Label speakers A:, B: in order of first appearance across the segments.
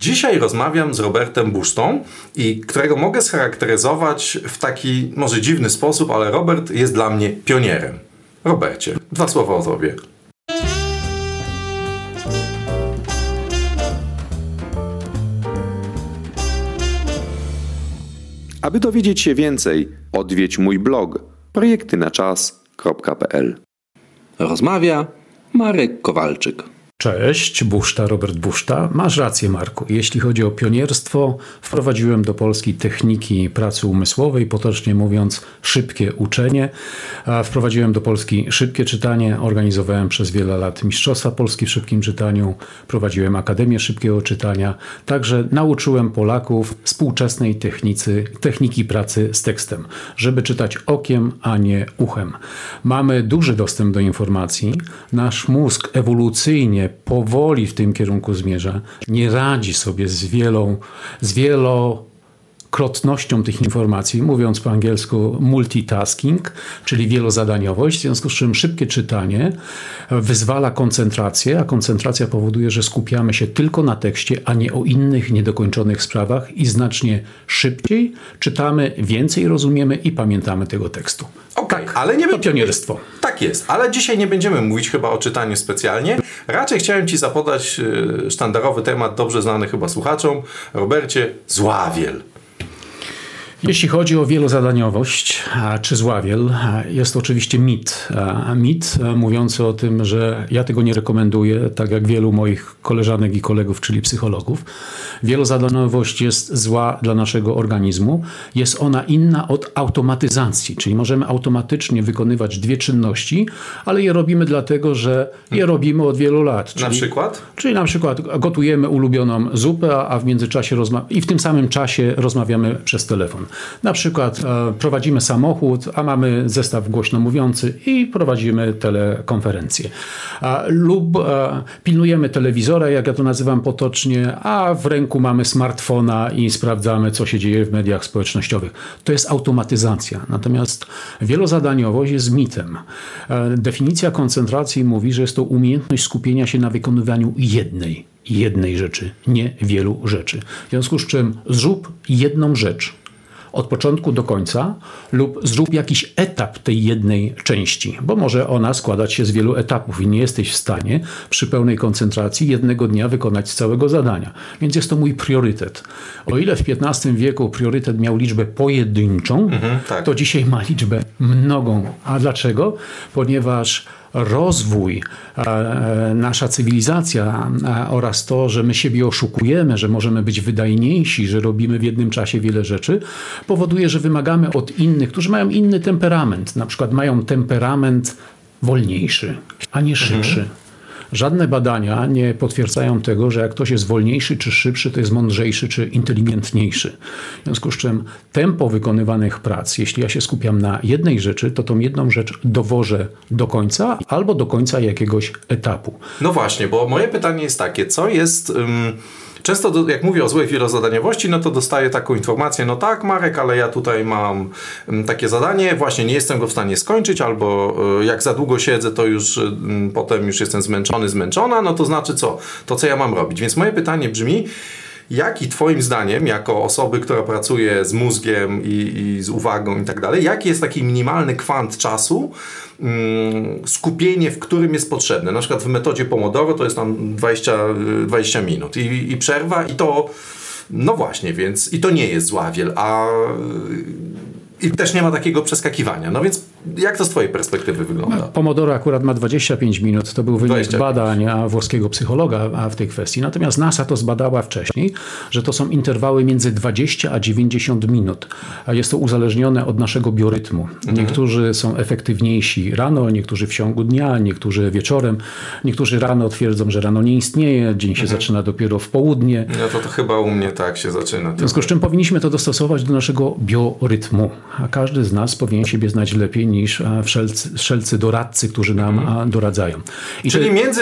A: Dzisiaj rozmawiam z Robertem Busztą i którego mogę scharakteryzować w taki może dziwny sposób, ale Robert jest dla mnie pionierem. Robercie, dwa słowa o tobie.
B: Aby dowiedzieć się więcej, odwiedź mój blog projektynaczas.pl.
C: Rozmawia Marek Kowalczyk.
D: Cześć, Buszta, Robert Buszta. Masz rację, Marku. Jeśli chodzi o pionierstwo, wprowadziłem do Polski techniki pracy umysłowej, potocznie mówiąc szybkie uczenie. Wprowadziłem do Polski szybkie czytanie, organizowałem przez wiele lat Mistrzostwa Polski w szybkim czytaniu, prowadziłem Akademię Szybkiego Czytania, także nauczyłem Polaków współczesnej technicy, techniki pracy z tekstem, żeby czytać okiem, a nie uchem. Mamy duży dostęp do informacji. Nasz mózg ewolucyjnie powoli w tym kierunku zmierza, nie radzi sobie z wielą, z wielo krotnością tych informacji, mówiąc po angielsku multitasking, czyli wielozadaniowość, w związku z czym szybkie czytanie wyzwala koncentrację, a koncentracja powoduje, że skupiamy się tylko na tekście, a nie o innych niedokończonych sprawach i znacznie szybciej czytamy, więcej rozumiemy i pamiętamy tego tekstu.
A: Okay, tak, ale nie
D: to pionierstwo.
A: Tak jest, ale dzisiaj nie będziemy mówić chyba o czytaniu specjalnie. Raczej chciałem Ci zapodać e, sztandarowy temat, dobrze znany chyba słuchaczom. Robercie, zławiel.
D: Jeśli chodzi o wielozadaniowość czy zławiel, jest to oczywiście mit. Mit mówiący o tym, że ja tego nie rekomenduję, tak jak wielu moich koleżanek i kolegów, czyli psychologów. Wielozadaniowość jest zła dla naszego organizmu. Jest ona inna od automatyzacji, czyli możemy automatycznie wykonywać dwie czynności, ale je robimy dlatego, że je robimy od wielu lat.
A: Czyli, na przykład?
D: Czyli na przykład gotujemy ulubioną zupę, a w międzyczasie i w tym samym czasie rozmawiamy przez telefon. Na przykład e, prowadzimy samochód, a mamy zestaw głośno mówiący i prowadzimy telekonferencję. Lub e, pilnujemy telewizora, jak ja to nazywam potocznie, a w ręku mamy smartfona i sprawdzamy, co się dzieje w mediach społecznościowych. To jest automatyzacja. Natomiast wielozadaniowość jest mitem. E, definicja koncentracji mówi, że jest to umiejętność skupienia się na wykonywaniu jednej jednej rzeczy, nie wielu rzeczy. W związku z czym zrób jedną rzecz, od początku do końca lub zrób jakiś etap tej jednej części, bo może ona składać się z wielu etapów i nie jesteś w stanie przy pełnej koncentracji jednego dnia wykonać całego zadania. Więc jest to mój priorytet. O ile w XV wieku priorytet miał liczbę pojedynczą, mhm, tak. to dzisiaj ma liczbę mnogą. A dlaczego? Ponieważ rozwój, e, nasza cywilizacja oraz to, że my siebie oszukujemy, że możemy być wydajniejsi, że robimy w jednym czasie wiele rzeczy, powoduje, że wymagamy od innych, którzy mają inny temperament, na przykład mają temperament wolniejszy, a nie szybszy. Mhm. Żadne badania nie potwierdzają tego, że jak ktoś jest wolniejszy czy szybszy, to jest mądrzejszy czy inteligentniejszy. W związku z czym tempo wykonywanych prac, jeśli ja się skupiam na jednej rzeczy, to tą jedną rzecz dowożę do końca albo do końca jakiegoś etapu.
A: No właśnie, bo moje pytanie jest takie, co jest. Um Często do, jak mówię o złej wielozadaniowości, no to dostaję taką informację, no tak Marek, ale ja tutaj mam mm, takie zadanie, właśnie nie jestem go w stanie skończyć, albo e, jak za długo siedzę, to już mm, potem już jestem zmęczony, zmęczona, no to znaczy co? To co ja mam robić? Więc moje pytanie brzmi, Jaki Twoim zdaniem, jako osoby, która pracuje z mózgiem i, i z uwagą i tak dalej, jaki jest taki minimalny kwant czasu, mm, skupienie, w którym jest potrzebne? Na przykład w metodzie Pomodoro to jest tam 20, 20 minut i, i przerwa i to, no właśnie, więc i to nie jest zławiel, a i też nie ma takiego przeskakiwania. No więc jak to z Twojej perspektywy wygląda?
D: Pomodoro akurat ma 25 minut. To był wynik 25. badań włoskiego psychologa w tej kwestii. Natomiast NASA to zbadała wcześniej, że to są interwały między 20 a 90 minut. Jest to uzależnione od naszego biorytmu. Mhm. Niektórzy są efektywniejsi rano, niektórzy w ciągu dnia, niektórzy wieczorem. Niektórzy rano twierdzą, że rano nie istnieje, dzień się mhm. zaczyna dopiero w południe.
A: No to, to chyba u mnie tak się zaczyna.
D: W związku z czym powinniśmy to dostosować do naszego biorytmu a każdy z nas powinien siebie znać lepiej niż wszelcy, wszelcy doradcy, którzy nam doradzają.
A: I Czyli między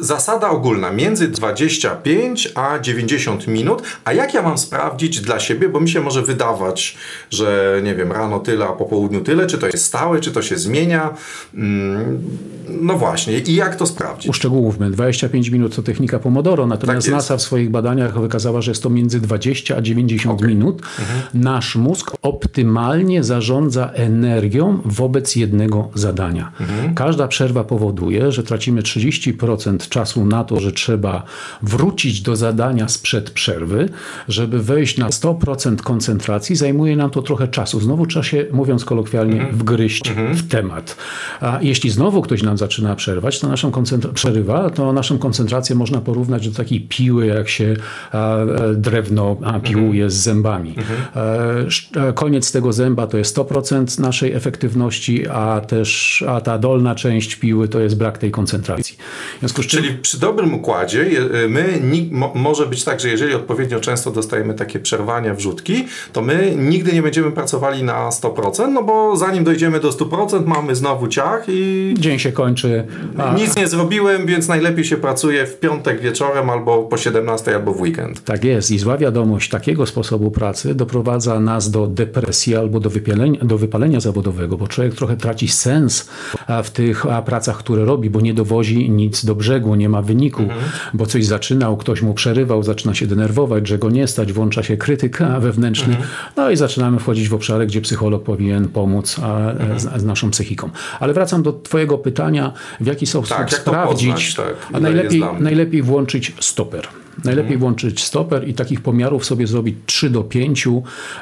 A: zasada ogólna między 25 a 90 minut. A jak ja mam sprawdzić dla siebie, bo mi się może wydawać, że nie wiem, rano tyle, a po południu tyle, czy to jest stałe, czy to się zmienia. Mm, no właśnie, i jak to sprawdzić?
D: Uszczegółówmy, 25 minut to technika Pomodoro, natomiast
A: Tak.
D: NASA w swoich badaniach wykazała, że jest to między 20 a 90 minut.
A: Mhm.
D: Nasz mózg optymalnie zarządza energią wobec jednego zadania.
A: Mhm.
D: Każda przerwa powoduje, że tracimy 30% czasu na to, że trzeba wrócić do zadania sprzed przerwy, żeby wejść na 100% koncentracji, zajmuje nam to trochę czasu. Znowu trzeba się, mówiąc kolokwialnie,
A: Mhm.
D: wgryźć w temat. A jeśli znowu ktoś nam zaczyna przerwać, to naszą przerywa, to naszą koncentrację można porównać do takiej piły, jak się a, e, drewno a, piłuje z zębami. E, e, Koniec tego zęba to jest 100% naszej efektywności, a też a ta dolna część piły to jest brak tej koncentracji. W związku z czym
A: Czyli przy dobrym układzie je- my może być tak, że jeżeli odpowiednio często dostajemy takie przerwania, wrzutki, to my nigdy nie będziemy pracowali na 100%, no bo zanim dojdziemy do 100% mamy znowu ciach i
D: dzień się kończy. A,
A: nic nie zrobiłem, więc najlepiej się pracuje w piątek wieczorem albo po 17 albo w weekend.
D: Tak jest. I zła wiadomość takiego sposobu pracy doprowadza nas do depresji albo do wypalenia, do wypalenia zawodowego, bo człowiek trochę traci sens w tych pracach, które robi, bo nie dowozi nic do brzegu, nie ma wyniku, bo coś zaczynał, ktoś mu przerywał, zaczyna się denerwować, że go nie stać, włącza się krytyka wewnętrzny, no i zaczynamy wchodzić w obszary, gdzie psycholog powinien pomóc a, z, z naszą psychiką. Ale wracam do twojego pytania, w jaki sposób
A: Tak,
D: sprawdzić,
A: poznać, tak,
D: a najlepiej, najlepiej włączyć stoper. Najlepiej włączyć stoper i takich pomiarów sobie zrobić 3 do 5,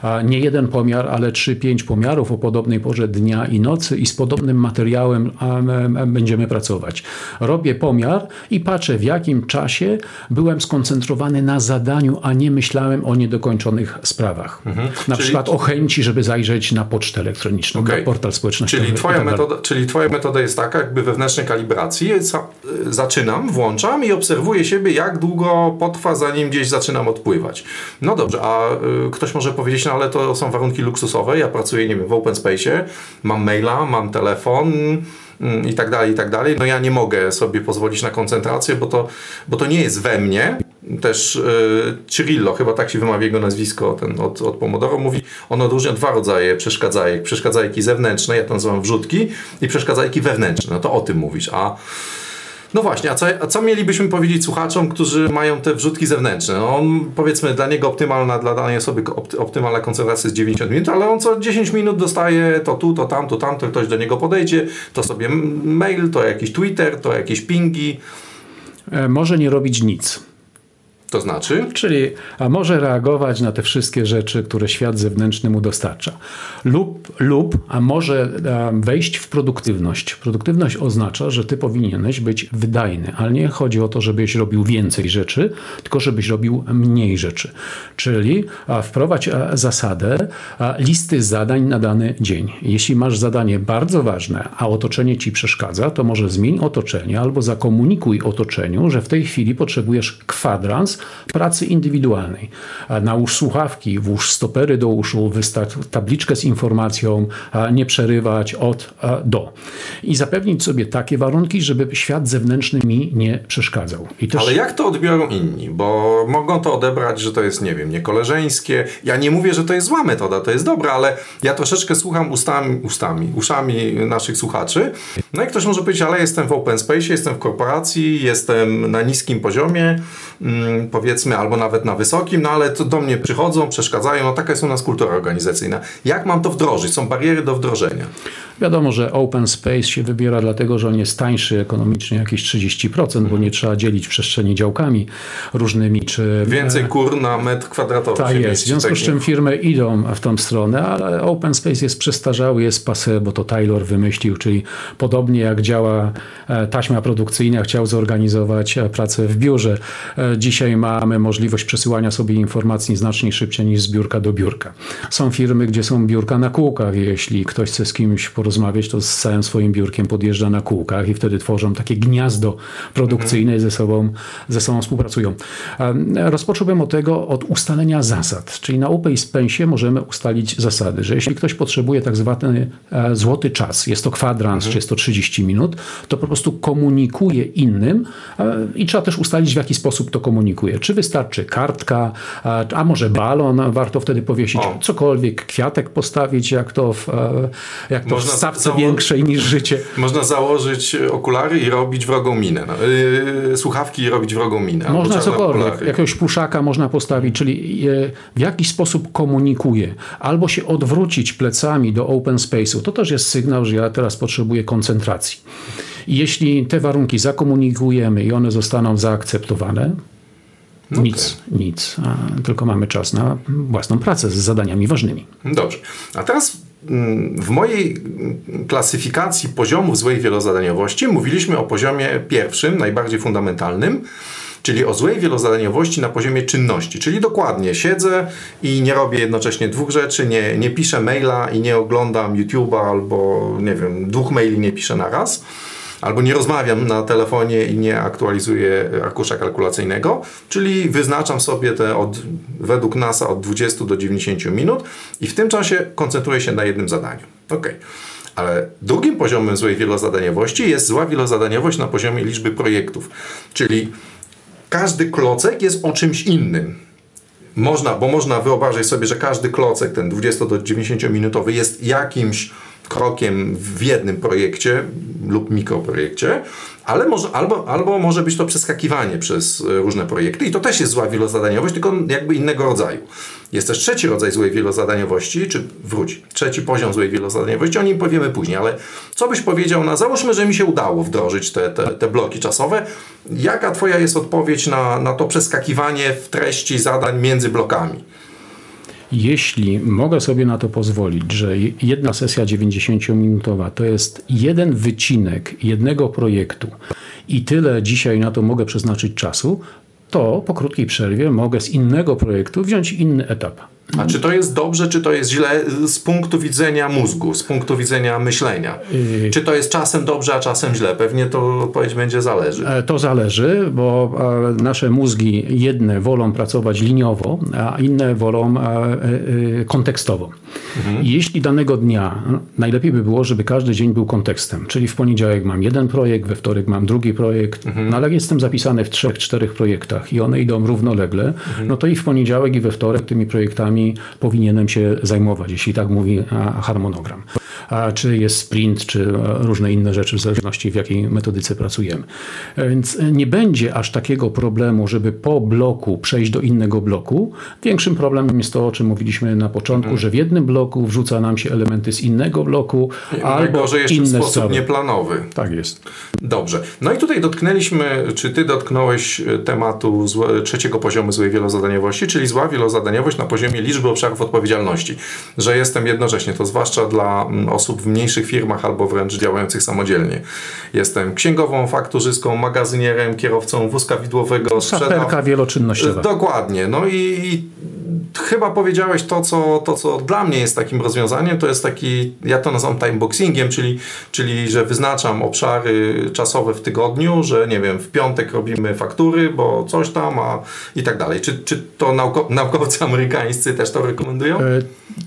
D: a nie jeden pomiar, ale 3-5 pomiarów o podobnej porze dnia i nocy i z podobnym materiałem będziemy pracować. Robię pomiar i patrzę w jakim czasie byłem skoncentrowany na zadaniu, a nie myślałem o niedokończonych sprawach. Na
A: Mhm. Czyli-
D: przykład o chęci, żeby zajrzeć na pocztę elektroniczną,
A: Okej.
D: na portal społecznościowy.
A: Czyli twoja,
D: tak
A: metoda, czyli twoja metoda jest taka, jakby wewnętrznej kalibracji. Za- Zaczynam, włączam i obserwuję siebie, jak długo potrwa, zanim gdzieś zaczynam odpływać. No dobrze, a y, ktoś może powiedzieć, no ale to są warunki luksusowe. Ja pracuję, nie wiem, w open space, mam maila, mam telefon mm, i tak dalej, i tak dalej. No ja nie mogę sobie pozwolić na koncentrację, bo to, bo to nie jest we mnie. Też y, Cirillo, chyba tak się wymawia jego nazwisko, ten od, od Pomodoro, mówi, on odróżnia dwa rodzaje przeszkadzajek. Przeszkadzajki zewnętrzne, ja to nazywam wrzutki, i przeszkadzajki wewnętrzne. No to o tym mówisz. A no właśnie, a co, a co mielibyśmy powiedzieć słuchaczom, którzy mają te wrzutki zewnętrzne? No on, powiedzmy, dla niego optymalna, dla danej osoby opt, optymalna koncentracja jest 90 minut, ale on co 10 minut dostaje to tu, to tam, to tam, to ktoś do niego podejdzie, to sobie mail, to jakiś Twitter, to jakieś pingi.
D: E, Może nie robić nic.
A: To znaczy?
D: Czyli a może reagować na te wszystkie rzeczy, które świat zewnętrzny mu dostarcza. Lub, lub a może wejść w produktywność. Produktywność oznacza, że ty powinieneś być wydajny, ale nie chodzi o to, żebyś robił więcej rzeczy, tylko żebyś robił mniej rzeczy. Czyli wprowadź zasadę listy zadań na dany dzień. Jeśli masz zadanie bardzo ważne, a otoczenie ci przeszkadza, to może zmień otoczenie albo zakomunikuj otoczeniu, że w tej chwili potrzebujesz kwadrans pracy indywidualnej. Nałóż słuchawki, włóż stopery do uszu, wystaw tabliczkę z informacją, nie przerywać od do. I zapewnić sobie takie warunki, żeby świat zewnętrzny mi nie przeszkadzał. Też
A: Ale jak to odbiorą inni? Bo mogą to odebrać, że to jest, nie wiem, niekoleżeńskie. Ja nie mówię, że to jest zła metoda, to jest dobra, ale ja troszeczkę słucham ustami, ustami, uszami naszych słuchaczy. No i ktoś może powiedzieć, ale jestem w open space, jestem w korporacji, jestem na niskim poziomie, mm, powiedzmy, albo nawet na wysokim, no ale to do mnie przychodzą, przeszkadzają, no taka jest u nas kultura organizacyjna. Jak mam to wdrożyć? Są bariery do wdrożenia.
D: Wiadomo, że open space się wybiera dlatego, że on jest tańszy ekonomicznie jakieś 30%, bo nie trzeba dzielić przestrzeni działkami różnymi, czy
A: Więcej kur na metr kwadratowy
D: Tak jest, w związku
A: tak
D: z czym firmy idą w tą stronę, ale open space jest przestarzały, jest passé, bo to Taylor wymyślił, czyli podobnie jak działa e, taśma produkcyjna, chciał zorganizować e, pracę w biurze. E, Dzisiaj mamy możliwość przesyłania sobie informacji znacznie szybciej niż z biurka do biurka. Są firmy, gdzie są biurka na kółkach, jeśli ktoś chce z kimś porozmawiać, to z całym swoim biurkiem podjeżdża na kółkach i wtedy tworzą takie gniazdo produkcyjne i ze sobą, ze sobą współpracują. Rozpocząłbym od tego, od ustalenia zasad. Czyli na Open Space możemy ustalić zasady, że jeśli ktoś potrzebuje tak zwany e, złoty czas, jest to kwadrans, czy jest to 30 minut, to po prostu komunikuje innym e, i trzeba też ustalić, w jaki sposób to komunikuje. Czy wystarczy kartka, a, może balon, warto wtedy powiesić
A: O.
D: cokolwiek, kwiatek postawić, jak to w, e, jak to w stawce większej niż życie.
A: Można założyć okulary i robić wrogą minę. Yy, słuchawki i robić wrogą minę.
D: Można cokolwiek,
A: okulary.
D: jakiegoś puszaka można postawić, czyli e, w jaki sposób komunikuje, albo się odwrócić plecami do open space'u. To też jest sygnał, że ja teraz potrzebuję koncentracji. I jeśli te warunki zakomunikujemy i one zostaną zaakceptowane, nic, nic, a tylko mamy czas na własną pracę z zadaniami ważnymi.
A: Dobrze. A teraz mm, w mojej klasyfikacji poziomów złej wielozadaniowości mówiliśmy o poziomie pierwszym, najbardziej fundamentalnym, czyli o złej wielozadaniowości na poziomie czynności. Czyli dokładnie siedzę i nie robię jednocześnie dwóch rzeczy, nie, nie piszę maila i nie oglądam YouTube'a albo nie wiem, dwóch maili nie piszę na raz. Albo nie rozmawiam na telefonie i nie aktualizuję arkusza kalkulacyjnego, czyli wyznaczam sobie te od, według NASA od 20 do 90 minut i w tym czasie koncentruję się na jednym zadaniu. Ok. Ale drugim poziomem złej wielozadaniowości jest zła wielozadaniowość na poziomie liczby projektów. Czyli każdy klocek jest o czymś innym. Można, bo można wyobrazić sobie, że każdy klocek, ten 20 do 90 minutowy jest jakimś krokiem w jednym projekcie lub mikroprojekcie, ale może, albo, albo może być to przeskakiwanie przez e, różne projekty i to też jest zła wielozadaniowość, tylko jakby innego rodzaju. Jest też trzeci rodzaj złej wielozadaniowości, czy wróć, trzeci poziom złej wielozadaniowości, o nim powiemy później, ale co byś powiedział na, załóżmy, że mi się udało wdrożyć te, te, te bloki czasowe, jaka twoja jest odpowiedź na, na to przeskakiwanie w treści zadań między blokami?
D: Jeśli mogę sobie na to pozwolić, że jedna sesja 90-minutowa to jest jeden wycinek jednego projektu i tyle dzisiaj na to mogę przeznaczyć czasu, to po krótkiej przerwie mogę z innego projektu wziąć inny etap.
A: A czy to jest dobrze, czy to jest źle z punktu widzenia mózgu, z punktu widzenia myślenia? Czy to jest czasem dobrze, a czasem źle? Pewnie to odpowiedź będzie zależy.
D: E, To zależy, bo e, nasze mózgi jedne wolą pracować liniowo, a inne wolą e, kontekstowo. I Jeśli danego dnia, no, najlepiej by było, żeby każdy dzień był kontekstem, czyli w poniedziałek mam jeden projekt, we wtorek mam drugi projekt, no ale jestem zapisany w trzech, czterech projektach i one idą równolegle, no to i w poniedziałek i we wtorek tymi projektami powinienem się zajmować, jeśli tak mówi harmonogram. A czy jest sprint, czy e, różne inne rzeczy, w zależności w jakiej metodyce pracujemy. E, Więc nie będzie aż takiego problemu, żeby po bloku przejść do innego bloku. Większym problemem jest to, o czym mówiliśmy na początku, że w jednym bloku wrzuca nam się elementy z innego bloku, albo
A: Najgorzej jeszcze w
D: inne
A: sposób
D: sprawy.
A: nieplanowy.
D: Tak jest.
A: Dobrze. No i tutaj dotknęliśmy, czy ty dotknąłeś e, tematu złe, trzeciego poziomu złej wielozadaniowości, czyli zła wielozadaniowość na poziomie liczby obszarów odpowiedzialności. Że jestem jednocześnie, to zwłaszcza dla mm, osób w mniejszych firmach albo wręcz działających samodzielnie. Jestem księgową, fakturzystką, magazynierem, kierowcą wózka widłowego,
D: Saperka wieloczynnościowa.
A: Dokładnie. No i, i chyba powiedziałeś to co, to, co dla mnie jest takim rozwiązaniem, to jest taki, ja to nazywam timeboxingiem, czyli, czyli że wyznaczam obszary czasowe w tygodniu, że nie wiem, w piątek robimy faktury, bo coś tam, a i tak dalej. Czy, czy to nauko, naukowcy amerykańscy też to rekomendują?
D: E,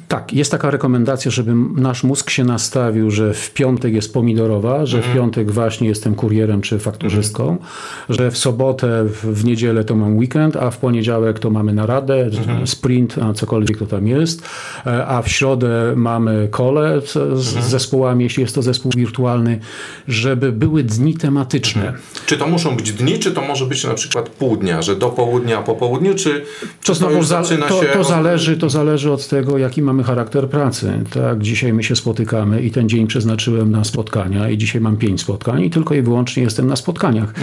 D: Tak, jest taka rekomendacja, żeby nasz mózg się nastawił, że w piątek jest pomidorowa, że w piątek właśnie jestem kurierem czy fakturzystką, że w sobotę, w, w niedzielę to mam weekend, a w poniedziałek to mamy naradę, sprint, a cokolwiek to tam jest, e, a w środę mamy kole z, z zespołami, jeśli jest to zespół wirtualny, żeby były dni tematyczne.
A: Czy to muszą być dni, czy to może być na przykład pół dnia, że do południa, po południu, czy, czy
D: To znowu
A: już
D: za,
A: zaczyna
D: to,
A: się...
D: to, zależy, to zależy od tego, jaki mamy charakter pracy. Tak, dzisiaj my się spotykamy i ten dzień przeznaczyłem na spotkania i dzisiaj mam pięć spotkań i tylko i wyłącznie jestem na spotkaniach.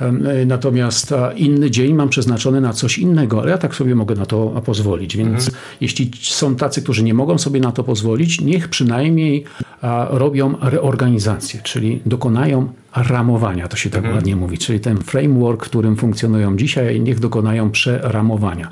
D: Em, e, Natomiast inny dzień mam przeznaczony na coś innego, ale ja tak sobie mogę na to pozwolić. Więc jeśli są tacy, którzy nie mogą sobie na to pozwolić, niech przynajmniej a, robią reorganizację, czyli dokonają ramowania, to się tak ładnie mówi, czyli ten framework, którym funkcjonują dzisiaj, niech dokonają przeramowania.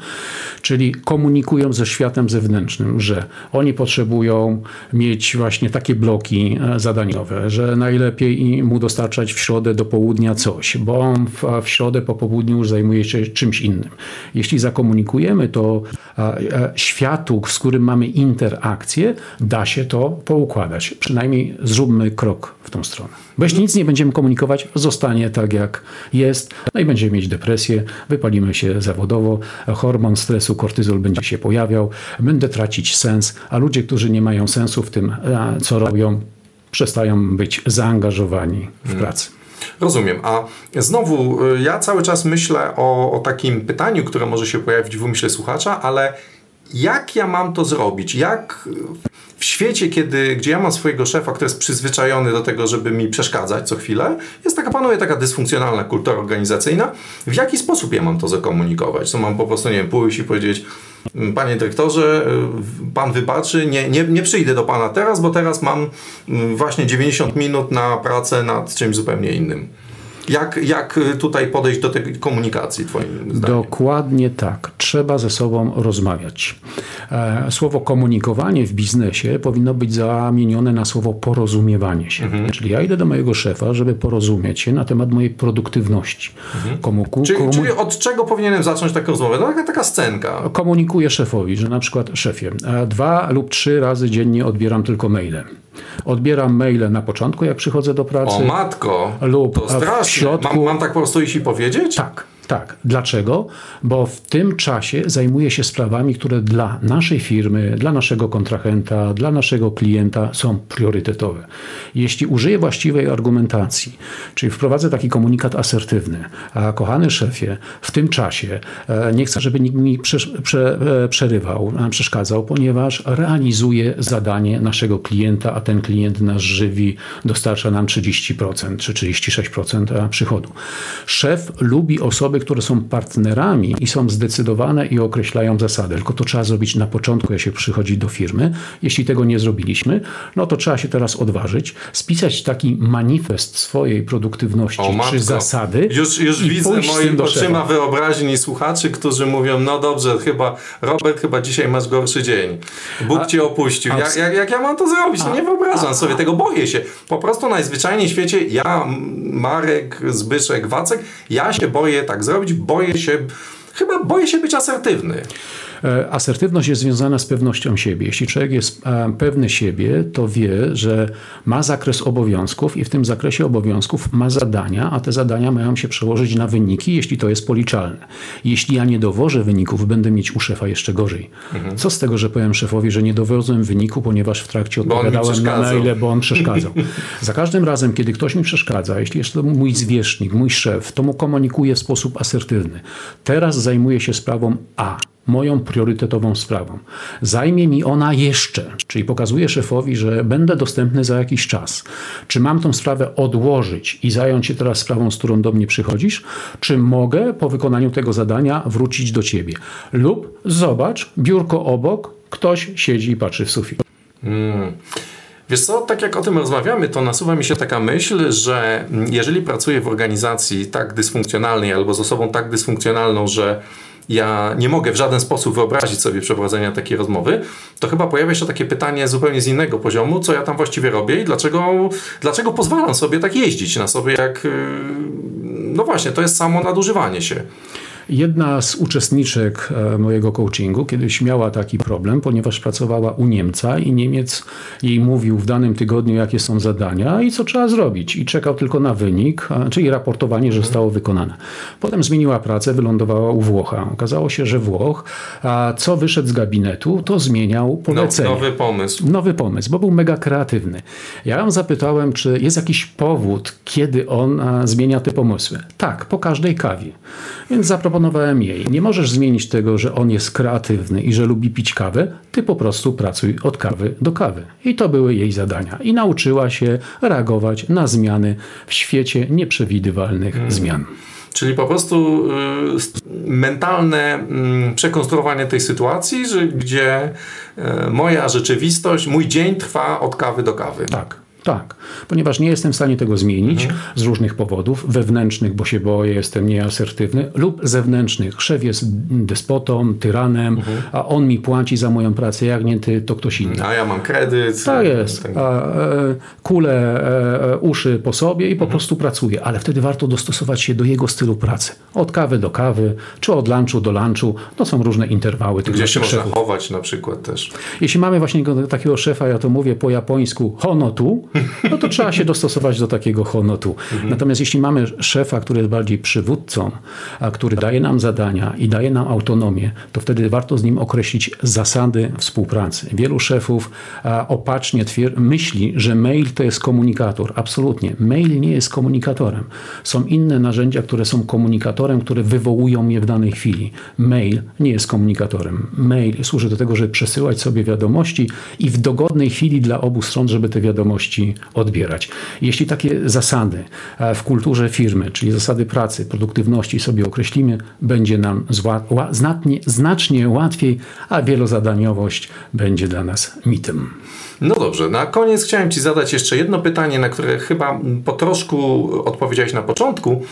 D: czyli komunikują ze światem zewnętrznym, że oni potrzebują mieć właśnie takie bloki e, zadaniowe, że najlepiej mu dostarczać w środę do południa coś, bo on w, środę po południu już zajmuje się czymś innym. Jeśli zakomunikujemy to światu, z którym mamy interakcję, da się to poukładać. Przynajmniej zróbmy krok w tą stronę. Bo jeśli nic nie będziemy komunikować, zostanie tak jak jest, no i będziemy mieć depresję, wypalimy się zawodowo, hormon stresu, kortyzol będzie się pojawiał, będę tracić sens, a ludzie, którzy nie mają sensu w tym, co robią, przestają być zaangażowani w pracę.
A: Rozumiem. A znowu, y, ja cały czas myślę o, o takim pytaniu, które może się pojawić w umyśle słuchacza, ale jak ja mam to zrobić? Jak w świecie, kiedy, gdzie ja mam swojego szefa, który jest przyzwyczajony do tego, żeby mi przeszkadzać co chwilę, jest taka, panuje taka dysfunkcjonalna kultura organizacyjna, w jaki sposób ja mam to zakomunikować? Co mam po prostu, nie wiem, pójść i powiedzieć, Panie dyrektorze, y, pan wybaczy, nie, nie, nie przyjdę do pana teraz, bo teraz mam mm, właśnie 90 minut na pracę nad czymś zupełnie innym. Jak, jak tutaj podejść do tej komunikacji, Twoim zdaniem?
D: Dokładnie tak. Trzeba ze sobą rozmawiać. E, słowo komunikowanie w biznesie powinno być zamienione na słowo porozumiewanie się. Mhm. Czyli ja idę do mojego szefa, żeby porozumieć się na temat mojej produktywności. Mhm.
A: Czyli, komu... czyli, od czego powinienem zacząć taką rozmowę? No, taka, taka scenka.
D: Komunikuję szefowi, że na przykład szefie, e, dwa lub trzy razy dziennie odbieram tylko maile. Odbieram maile na początku, jak przychodzę do pracy.
A: O matko, lub to strasznie. W środku. Mam, mam tak po prostu iść i powiedzieć?
D: Tak. Tak. Dlaczego? Bo w tym czasie zajmuję się sprawami, które dla naszej firmy, dla naszego kontrahenta, dla naszego klienta są priorytetowe. Jeśli użyję właściwej argumentacji, czyli wprowadzę taki komunikat asertywny, a kochany szefie, w tym czasie e, nie chcę, żeby nikt mi prze, prze, e, przerywał, przeszkadzał, ponieważ realizuję zadanie naszego klienta, a ten klient nas żywi, dostarcza nam 30% czy 36% przychodu. Szef lubi osoby, osoby, które są partnerami i są zdecydowane i określają zasady. Tylko to trzeba zrobić na początku, jak się przychodzi do firmy. Jeśli tego nie zrobiliśmy, no to trzeba się teraz odważyć, spisać taki manifest swojej produktywności o, czy zasady.
A: Już, już widzę moim oczyma wyobraźni słuchaczy, którzy mówią, no dobrze, chyba Robert, chyba dzisiaj masz gorszy dzień. Bóg a, cię opuścił. A, jak, jak, jak, ja mam to zrobić? No a, nie wyobrażam sobie tego, boję się. Po prostu najzwyczajniej w świecie ja, Marek, Zbyszek, Wacek, ja się boję tak zrobić, boję się, chyba boję się być asertywny.
D: E, asertywność jest związana z pewnością siebie. Jeśli człowiek jest e, pewny siebie, to wie, że ma zakres obowiązków i w tym zakresie obowiązków ma zadania, a te zadania mają się przełożyć na wyniki, jeśli to jest policzalne. Jeśli ja nie dowożę wyników, będę mieć u szefa jeszcze gorzej. Mhm. Co z tego, że powiem szefowi, że nie dowiozłem wyniku, ponieważ w trakcie odpowiadałem na maile, bo on przeszkadzał. Za każdym razem, kiedy ktoś mi przeszkadza, jeśli jest to mój zwierzchnik, mój szef, to mu komunikuję w sposób asertywny. Teraz zajmuję się sprawą A moją priorytetową sprawą. Zajmie mi ona jeszcze, czyli pokazuję szefowi, że będę dostępny za jakiś czas. Czy mam tą sprawę odłożyć i zająć się teraz sprawą, z którą do mnie przychodzisz, czy mogę po wykonaniu tego zadania wrócić do ciebie? Lub zobacz, biurko obok, ktoś siedzi i patrzy w sufit. Hmm.
A: Wiesz co, tak jak o tym rozmawiamy, to nasuwa mi się taka myśl, że jeżeli pracuję w organizacji tak dysfunkcjonalnej albo z osobą tak dysfunkcjonalną, że ja nie mogę w żaden sposób wyobrazić sobie przeprowadzenia takiej rozmowy, to chyba pojawia się takie pytanie zupełnie z innego poziomu, co ja tam właściwie robię i dlaczego, dlaczego pozwalam sobie tak jeździć na sobie, jak. Y, no właśnie, to jest samo nadużywanie się.
D: Jedna z uczestniczek e, mojego coachingu kiedyś miała taki problem, ponieważ pracowała u Niemca i Niemiec jej mówił w danym tygodniu, jakie są zadania i co trzeba zrobić. I czekał tylko na wynik, czyli raportowanie, że zostało wykonane. Potem zmieniła pracę, wylądowała u Włocha. Okazało się, że Włoch, a co wyszedł z gabinetu, to zmieniał polecenie.
A: nowy pomysł.
D: Nowy pomysł, bo był mega kreatywny. Ja ją zapytałem, czy jest jakiś powód, kiedy on zmienia te pomysły. Tak, po każdej kawie. Więc zaproponowałem zaproponowałem jej. Nie możesz zmienić tego, że on jest kreatywny i że lubi pić kawę, ty po prostu pracuj od kawy do kawy. I to były jej zadania. I nauczyła się reagować na zmiany w świecie nieprzewidywalnych hmm. zmian.
A: Czyli po prostu y, mentalne y, przekonstruowanie tej sytuacji, że, gdzie y, moja rzeczywistość, mój dzień trwa od kawy do kawy.
D: Tak. Tak, ponieważ nie jestem w stanie tego zmienić
A: Mhm.
D: z różnych powodów, wewnętrznych, bo się boję, jestem nieasertywny, lub zewnętrznych. Szef jest despotą, tyranem,
A: Mhm.
D: a on mi płaci za moją pracę, jak nie ty, to ktoś inny.
A: A ja mam kredyt.
D: Tak jest.
A: Tak.
D: A, e, kulę e, e, uszy po sobie
A: Mhm.
D: i po prostu pracuje, ale wtedy warto dostosować się do jego stylu pracy. Od kawy do kawy, czy od lunchu do lunchu. To są różne interwały tych
A: Gdzie się
D: naszych
A: można
D: szefów.
A: chować na przykład też.
D: Jeśli mamy właśnie go- takiego szefa, ja to mówię po japońsku honotu, no to trzeba się dostosować do takiego honotu. Natomiast jeśli mamy szefa, który jest bardziej przywódcą, a który daje nam zadania i daje nam autonomię, to wtedy warto z nim określić zasady współpracy. Wielu szefów opacznie myśli, że mail to jest komunikator. Absolutnie. Mail nie jest komunikatorem. Są inne narzędzia, które są komunikatorem, które wywołują mnie w danej chwili. Mail nie jest komunikatorem. Mail służy do tego, żeby przesyłać sobie wiadomości i w dogodnej chwili dla obu stron, żeby te wiadomości odbierać. Jeśli takie zasady e, w kulturze firmy, czyli zasady pracy, produktywności sobie określimy, będzie nam znacznie, znacznie łatwiej, a wielozadaniowość będzie dla nas mitem.
A: No dobrze, na koniec chciałem Ci zadać jeszcze jedno pytanie, na które chyba po troszku odpowiedziałeś na początku.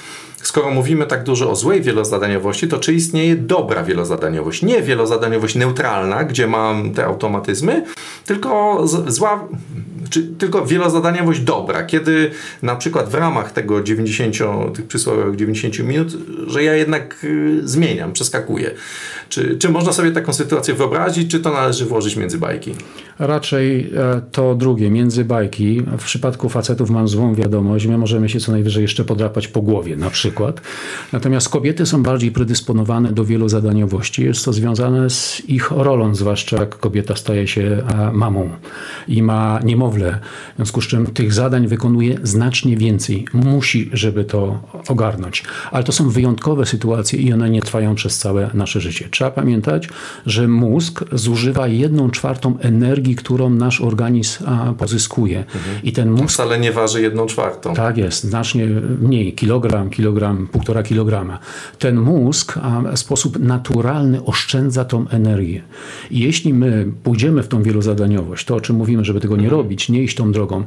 A: Skoro mówimy tak dużo o złej wielozadaniowości, to czy istnieje dobra wielozadaniowość? Nie wielozadaniowość neutralna, gdzie mam te automatyzmy, tylko zła, czy tylko wielozadaniowość dobra, kiedy na przykład w ramach tego 90, tych przysłowiowych 90 minut, że ja jednak y, zmieniam, przeskakuję. Czy, czy można sobie taką sytuację wyobrazić, czy to należy włożyć między bajki?
D: Raczej e, to drugie, między bajki. W przypadku facetów mam złą wiadomość, my możemy się co najwyżej jeszcze podrapać po głowie na przykład. Natomiast kobiety są bardziej predysponowane do wielozadaniowości. Jest to związane z ich rolą, zwłaszcza jak kobieta staje się e, mamą i ma niemowlę. W związku z czym tych zadań wykonuje znacznie więcej. Musi, żeby to ogarnąć. Ale to są wyjątkowe sytuacje i one nie trwają przez całe nasze życie. Trzeba pamiętać, że mózg zużywa jedną czwartą energii, którą nasz organizm pozyskuje. I ten mózg
A: Wcale nie waży jedną czwartą.
D: tak jest, znacznie mniej, kilogram, kilogram, półtora kilograma. Ten mózg w sposób naturalny oszczędza tą energię. I jeśli my pójdziemy w tą wielozadaniowość, to o czym mówimy, żeby tego nie robić, nie iść tą drogą,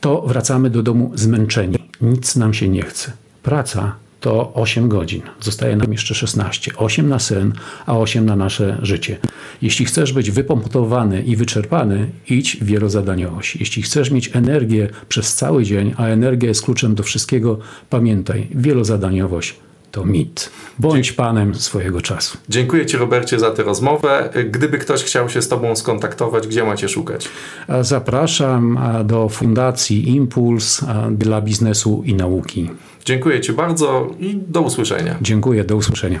D: to wracamy do domu zmęczeni. Nic nam się nie chce. Praca to 8 godzin. Zostaje nam jeszcze 16. 8 na sen, a 8 na nasze życie. Jeśli chcesz być wypompowany i wyczerpany, idź w wielozadaniowość. Jeśli chcesz mieć energię przez cały dzień, a energia jest kluczem do wszystkiego, pamiętaj, wielozadaniowość to mit. Bądź panem swojego czasu.
A: Dziękuję Ci, Robercie, za tę rozmowę. Gdyby ktoś chciał się z Tobą skontaktować, gdzie macie szukać?
D: Zapraszam do Fundacji Impuls dla biznesu i nauki.
A: Dziękuję Ci bardzo i do usłyszenia.
D: Dziękuję, do usłyszenia.